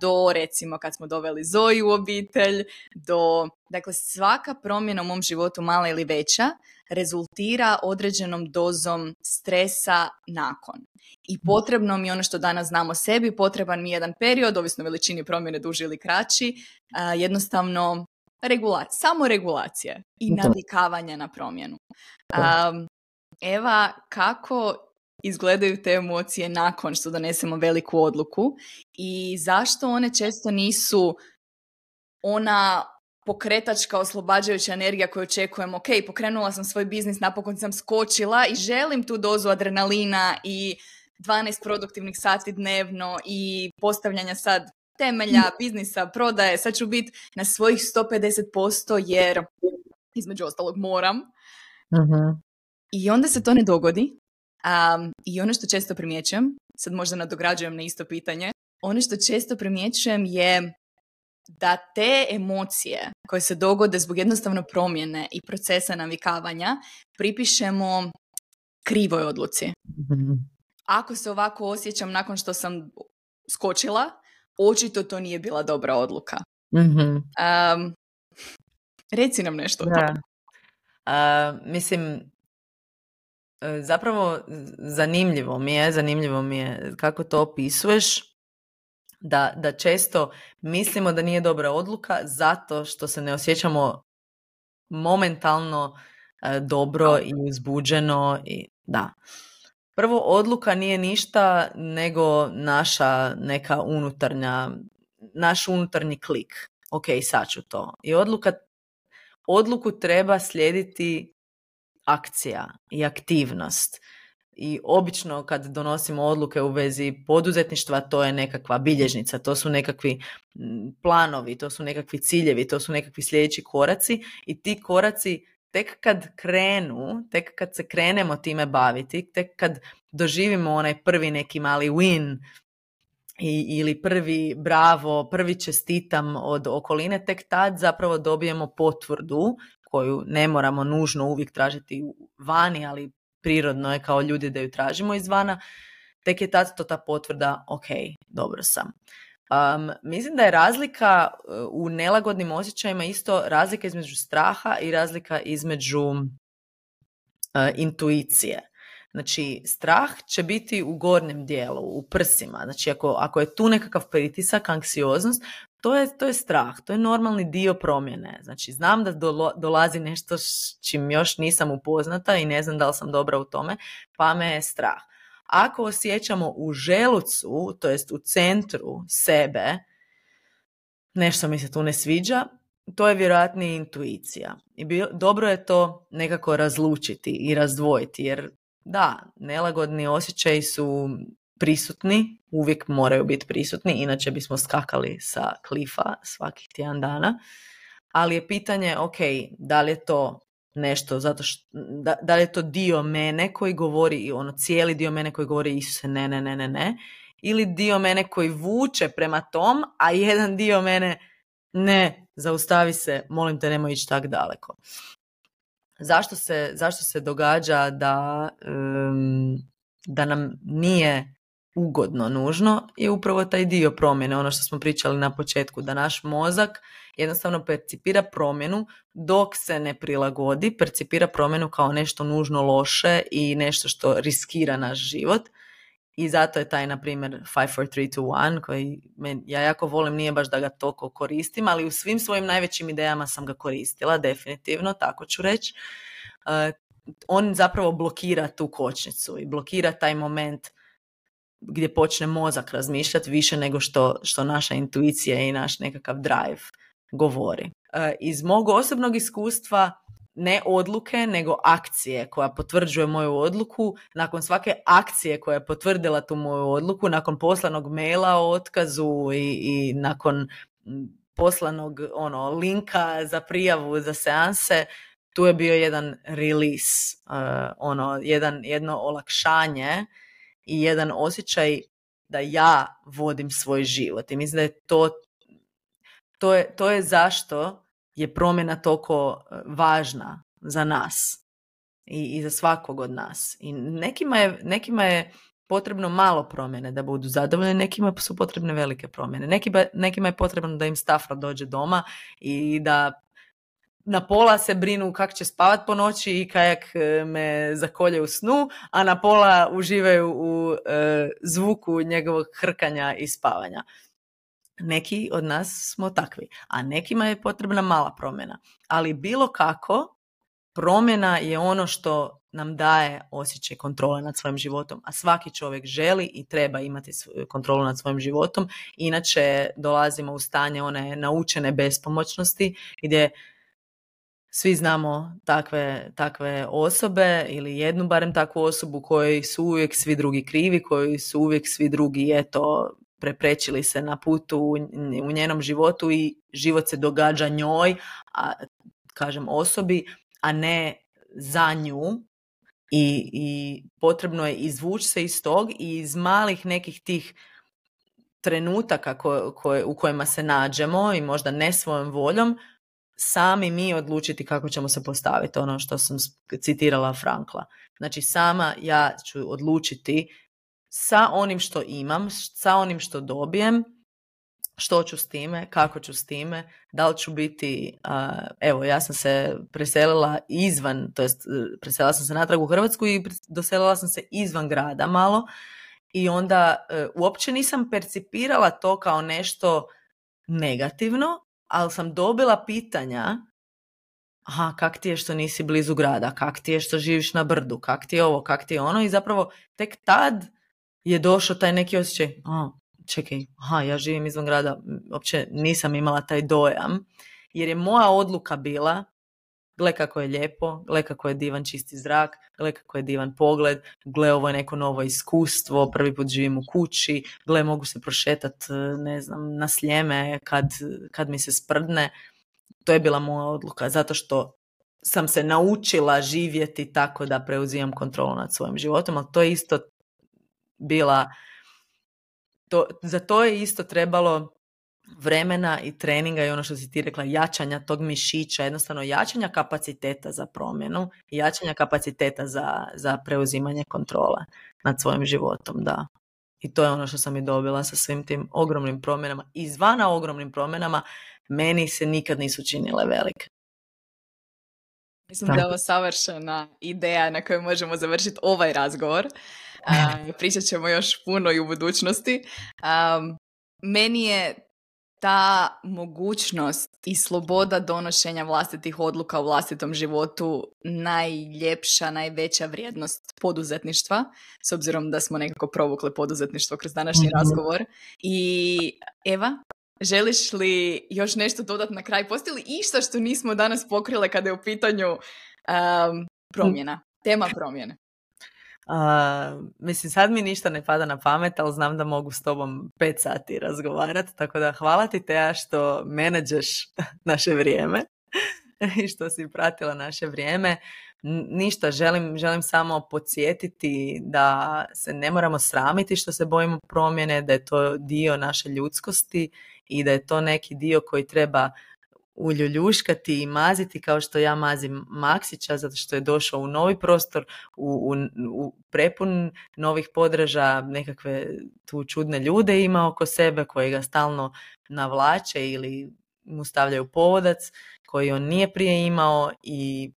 do recimo kad smo doveli Zoju u obitelj, do dakle svaka promjena u mom životu mala ili veća rezultira određenom dozom stresa nakon. I potrebno mi ono što danas znamo sebi, potreban mi jedan period, ovisno veličini promjene duži ili kraći, jednostavno regula- samo regulacije i navikavanja na promjenu. Um, Eva, kako izgledaju te emocije nakon što donesemo veliku odluku i zašto one često nisu ona pokretačka, oslobađajuća energija koju očekujem. Ok, pokrenula sam svoj biznis, napokon sam skočila i želim tu dozu adrenalina i 12 produktivnih sati dnevno i postavljanja sad temelja, biznisa, prodaje. Sad ću biti na svojih 150% jer između ostalog moram. Mhm. I onda se to ne dogodi. Um, I ono što često primjećujem, sad možda nadograđujem na isto pitanje, ono što često primjećujem je da te emocije koje se dogode zbog jednostavno promjene i procesa navikavanja pripišemo krivoj odluci. Mhm. Ako se ovako osjećam nakon što sam skočila, očito to nije bila dobra odluka. Mhm. Um, reci nam nešto o Da. tome. A, mislim, e, zapravo zanimljivo mi je, zanimljivo mi je kako to opisuješ, da, da često mislimo da nije dobra odluka zato što se ne osjećamo momentalno e, dobro i uzbuđeno i da. Prvo, odluka nije ništa nego naša neka unutarnja, naš unutarnji klik. Ok, sad ću to. I odluka, odluku treba slijediti akcija i aktivnost. I obično kad donosimo odluke u vezi poduzetništva, to je nekakva bilježnica, to su nekakvi planovi, to su nekakvi ciljevi, to su nekakvi sljedeći koraci i ti koraci tek kad krenu, tek kad se krenemo time baviti, tek kad doživimo onaj prvi neki mali win i, ili prvi bravo, prvi čestitam od okoline, tek tad zapravo dobijemo potvrdu koju ne moramo nužno uvijek tražiti vani, ali prirodno je kao ljudi da ju tražimo izvana, tek je tad to ta potvrda, ok, dobro sam. Um, mislim da je razlika u nelagodnim osjećajima isto razlika između straha i razlika između uh, intuicije. Znači, strah će biti u gornjem dijelu, u prsima. Znači, ako, ako je tu nekakav pritisak, anksioznost, to je, to je strah, to je normalni dio promjene. Znači, znam da dolo- dolazi nešto s čim još nisam upoznata i ne znam da li sam dobra u tome, pa me je strah. Ako osjećamo u želucu, to jest u centru sebe, nešto mi se tu ne sviđa, to je vjerojatnije intuicija. I bi- dobro je to nekako razlučiti i razdvojiti, jer da, nelagodni osjećaji su prisutni, uvijek moraju biti prisutni, inače bismo skakali sa klifa svakih tjedan dana. Ali je pitanje, ok, da li je to nešto zato što, da, da li je to dio mene koji govori, ono cijeli dio mene koji govori Isuse ne, ne, ne, ne, ne, ili dio mene koji vuče prema tom, a jedan dio mene ne, zaustavi se, molim te nemoj ići tak daleko. Zašto se, zašto se događa da, em, da nam nije ugodno nužno je upravo taj dio promjene, ono što smo pričali na početku, da naš mozak jednostavno percipira promjenu dok se ne prilagodi, percipira promjenu kao nešto nužno loše i nešto što riskira naš život. I zato je taj, na primjer, 5, 4, 3, 2, 1, koji men, ja jako volim, nije baš da ga toliko koristim, ali u svim svojim najvećim idejama sam ga koristila, definitivno, tako ću reći. Uh, on zapravo blokira tu kočnicu i blokira taj moment gdje počne mozak razmišljati više nego što, što naša intuicija i naš nekakav drive govori. E, Iz mog osobnog iskustva ne odluke, nego akcije koja potvrđuje moju odluku. Nakon svake akcije koja je potvrdila tu moju odluku, nakon poslanog maila o otkazu i, i nakon poslanog ono, linka za prijavu za seanse, tu je bio jedan release, e, ono, jedan, jedno olakšanje i jedan osjećaj da ja vodim svoj život. I mislim da je to, to je, to je zašto je promjena toliko e, važna za nas i, i za svakog od nas. I nekima je, nekima je potrebno malo promjene da budu zadovoljni, nekima su potrebne velike promjene. Nekima, nekima je potrebno da im stafra dođe doma i da na pola se brinu kako će spavat po noći i kajak e, me zakolje u snu, a na pola uživaju u e, zvuku njegovog hrkanja i spavanja. Neki od nas smo takvi, a nekima je potrebna mala promjena. Ali bilo kako, promjena je ono što nam daje osjećaj kontrole nad svojim životom, a svaki čovjek želi i treba imati kontrolu nad svojim životom, inače dolazimo u stanje one naučene bespomoćnosti gdje svi znamo takve, takve osobe ili jednu barem takvu osobu koji su uvijek svi drugi krivi, koji su uvijek svi drugi eto preprečili se na putu u njenom životu i život se događa njoj, a kažem osobi, a ne za nju. I, i potrebno je izvući se iz tog i iz malih nekih tih trenutaka koje, u kojima se nađemo i možda ne svojom voljom, sami mi odlučiti kako ćemo se postaviti, ono što sam citirala Frankla. Znači sama ja ću odlučiti sa onim što imam, sa onim što dobijem, što ću s time, kako ću s time, da li ću biti, evo ja sam se preselila izvan, to jest preselila sam se natrag u Hrvatsku i doselila sam se izvan grada malo i onda uh, uopće nisam percipirala to kao nešto negativno, ali sam dobila pitanja aha, kak ti je što nisi blizu grada, kak ti je što živiš na brdu, kak ti je ovo, kak ti je ono i zapravo tek tad je došao taj neki osjećaj, a, čekaj, aha, ja živim izvan grada, uopće nisam imala taj dojam, jer je moja odluka bila, gle kako je lijepo, gle kako je divan čisti zrak, gle kako je divan pogled, gle ovo je neko novo iskustvo, prvi put živim u kući, gle mogu se prošetat, ne znam, na sljeme kad, kad mi se sprdne. To je bila moja odluka, zato što sam se naučila živjeti tako da preuzimam kontrolu nad svojim životom, ali to je isto bila to, za to je isto trebalo vremena i treninga i ono što si ti rekla, jačanja tog mišića, jednostavno jačanja kapaciteta za promjenu i jačanja kapaciteta za, za preuzimanje kontrole nad svojim životom, da. I to je ono što sam i dobila sa svim tim ogromnim promjenama. Izvana ogromnim promjenama meni se nikad nisu činile velike. Mislim da je ovo savršena ideja na kojoj možemo završiti ovaj razgovor. <laughs> pričat ćemo još puno i u budućnosti. meni je ta mogućnost i sloboda donošenja vlastitih odluka u vlastitom životu najljepša, najveća vrijednost poduzetništva, s obzirom da smo nekako provukli poduzetništvo kroz današnji mhm. razgovor. I Eva, želiš li još nešto dodati na kraj? Postoji li išta što nismo danas pokrile kada je u pitanju um, promjena, tema promjene? Uh, mislim, sad mi ništa ne pada na pamet, ali znam da mogu s tobom pet sati razgovarati, tako da hvala ti Teja što menadžeš <laughs> naše vrijeme <laughs> i što si pratila naše vrijeme. Ništa, želim, želim samo podsjetiti da se ne moramo sramiti što se bojimo promjene, da je to dio naše ljudskosti i da je to neki dio koji treba uljuljuškati i maziti kao što ja mazim Maksića zato što je došao u novi prostor, u, u, u prepun novih podraža, nekakve tu čudne ljude ima oko sebe koji ga stalno navlače ili mu stavljaju povodac koji on nije prije imao i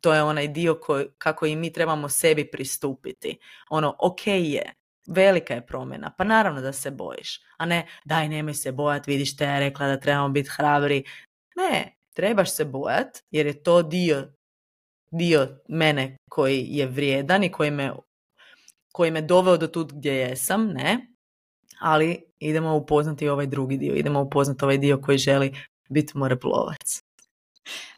to je onaj dio koji, kako i mi trebamo sebi pristupiti. Ono, ok je, velika je promjena, pa naravno da se bojiš, a ne daj nemoj se bojati, vidiš te ja rekla da trebamo biti hrabri, ne, trebaš se bojat jer je to dio, dio mene koji je vrijedan i koji me, koji me doveo do tu gdje jesam, ne, ali idemo upoznati ovaj drugi dio, idemo upoznati ovaj dio koji želi biti moreplovac.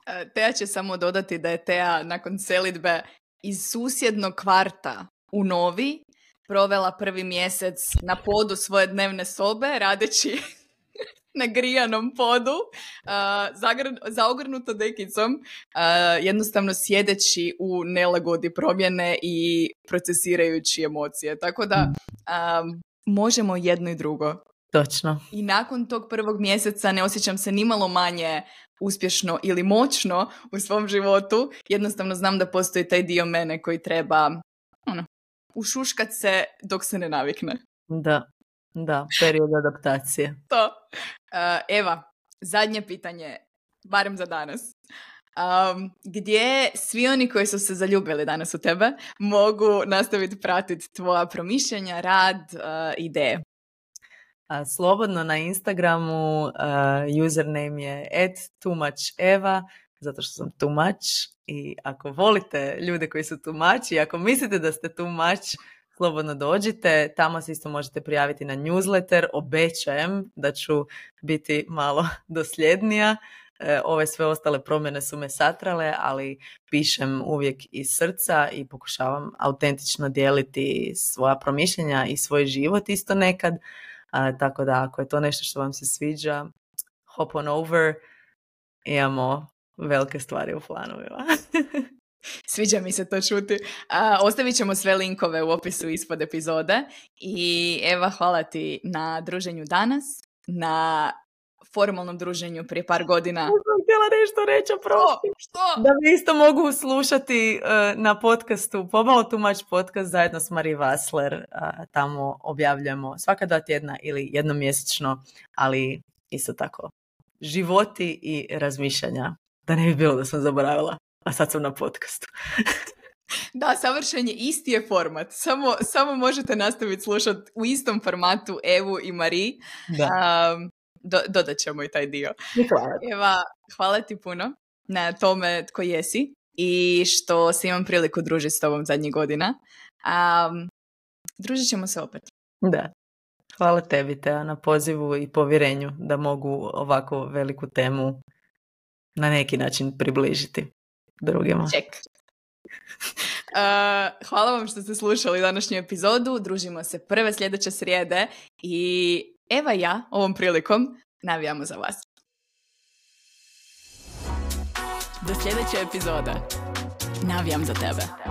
E, Teja će samo dodati da je Teja nakon selitbe iz susjednog kvarta u Novi provela prvi mjesec na podu svoje dnevne sobe radeći na grijanom podu, uh, zaogrnuto dekicom, uh, jednostavno sjedeći u nelagodi promjene i procesirajući emocije. Tako da um, možemo jedno i drugo. Točno. I nakon tog prvog mjeseca ne osjećam se nimalo manje uspješno ili moćno u svom životu. Jednostavno znam da postoji taj dio mene koji treba ono, ušuškat se dok se ne navikne. Da, da, period adaptacije. To. Uh, Eva, zadnje pitanje, barem za danas. Um, gdje svi oni koji su se zaljubili danas u tebe mogu nastaviti pratiti tvoja promišljanja, rad, uh, ideje? A, slobodno na Instagramu uh, username je at too much Eva, zato što sam too much i ako volite ljude koji su tumači, ako mislite da ste tumač, slobodno dođite. Tamo se isto možete prijaviti na newsletter. Obećajem da ću biti malo <laughs> dosljednija. E, ove sve ostale promjene su me satrale, ali pišem uvijek iz srca i pokušavam autentično dijeliti svoja promišljenja i svoj život isto nekad. tako da ako je to nešto što vam se sviđa, hop on over. Imamo velike stvari u planovima. <laughs> <laughs> Sviđa mi se to čuti. A, ostavit ćemo sve linkove u opisu ispod epizode. I Eva, hvala ti na druženju danas, na formalnom druženju prije par godina. Ja sam htjela nešto reći, prosti. Što? Da vi isto mogu slušati uh, na podcastu, pomalo tumač podcast zajedno s Marie Vasler. Uh, tamo objavljujemo svaka dva tjedna ili jednomjesečno, ali isto tako životi i razmišljanja. Da ne bi bilo da sam zaboravila a sad sam na podcastu. <laughs> da, savršen je, isti je format. Samo, samo možete nastaviti slušati u istom formatu Evu i Mariji. Da. Um, do, dodat ćemo i taj dio. Hvala. Eva, hvala ti puno na tome tko jesi i što si imam priliku družiti s tobom zadnjih godina. Um, družit ćemo se opet. Da. Hvala tebi, Teo, na pozivu i povjerenju da mogu ovako veliku temu na neki način približiti drugima. Ček. Uh, <laughs> hvala vam što ste slušali današnju epizodu. Družimo se prve sljedeće srijede i Eva i ja ovom prilikom navijamo za vas. Do sljedeće epizode. Navijam za tebe.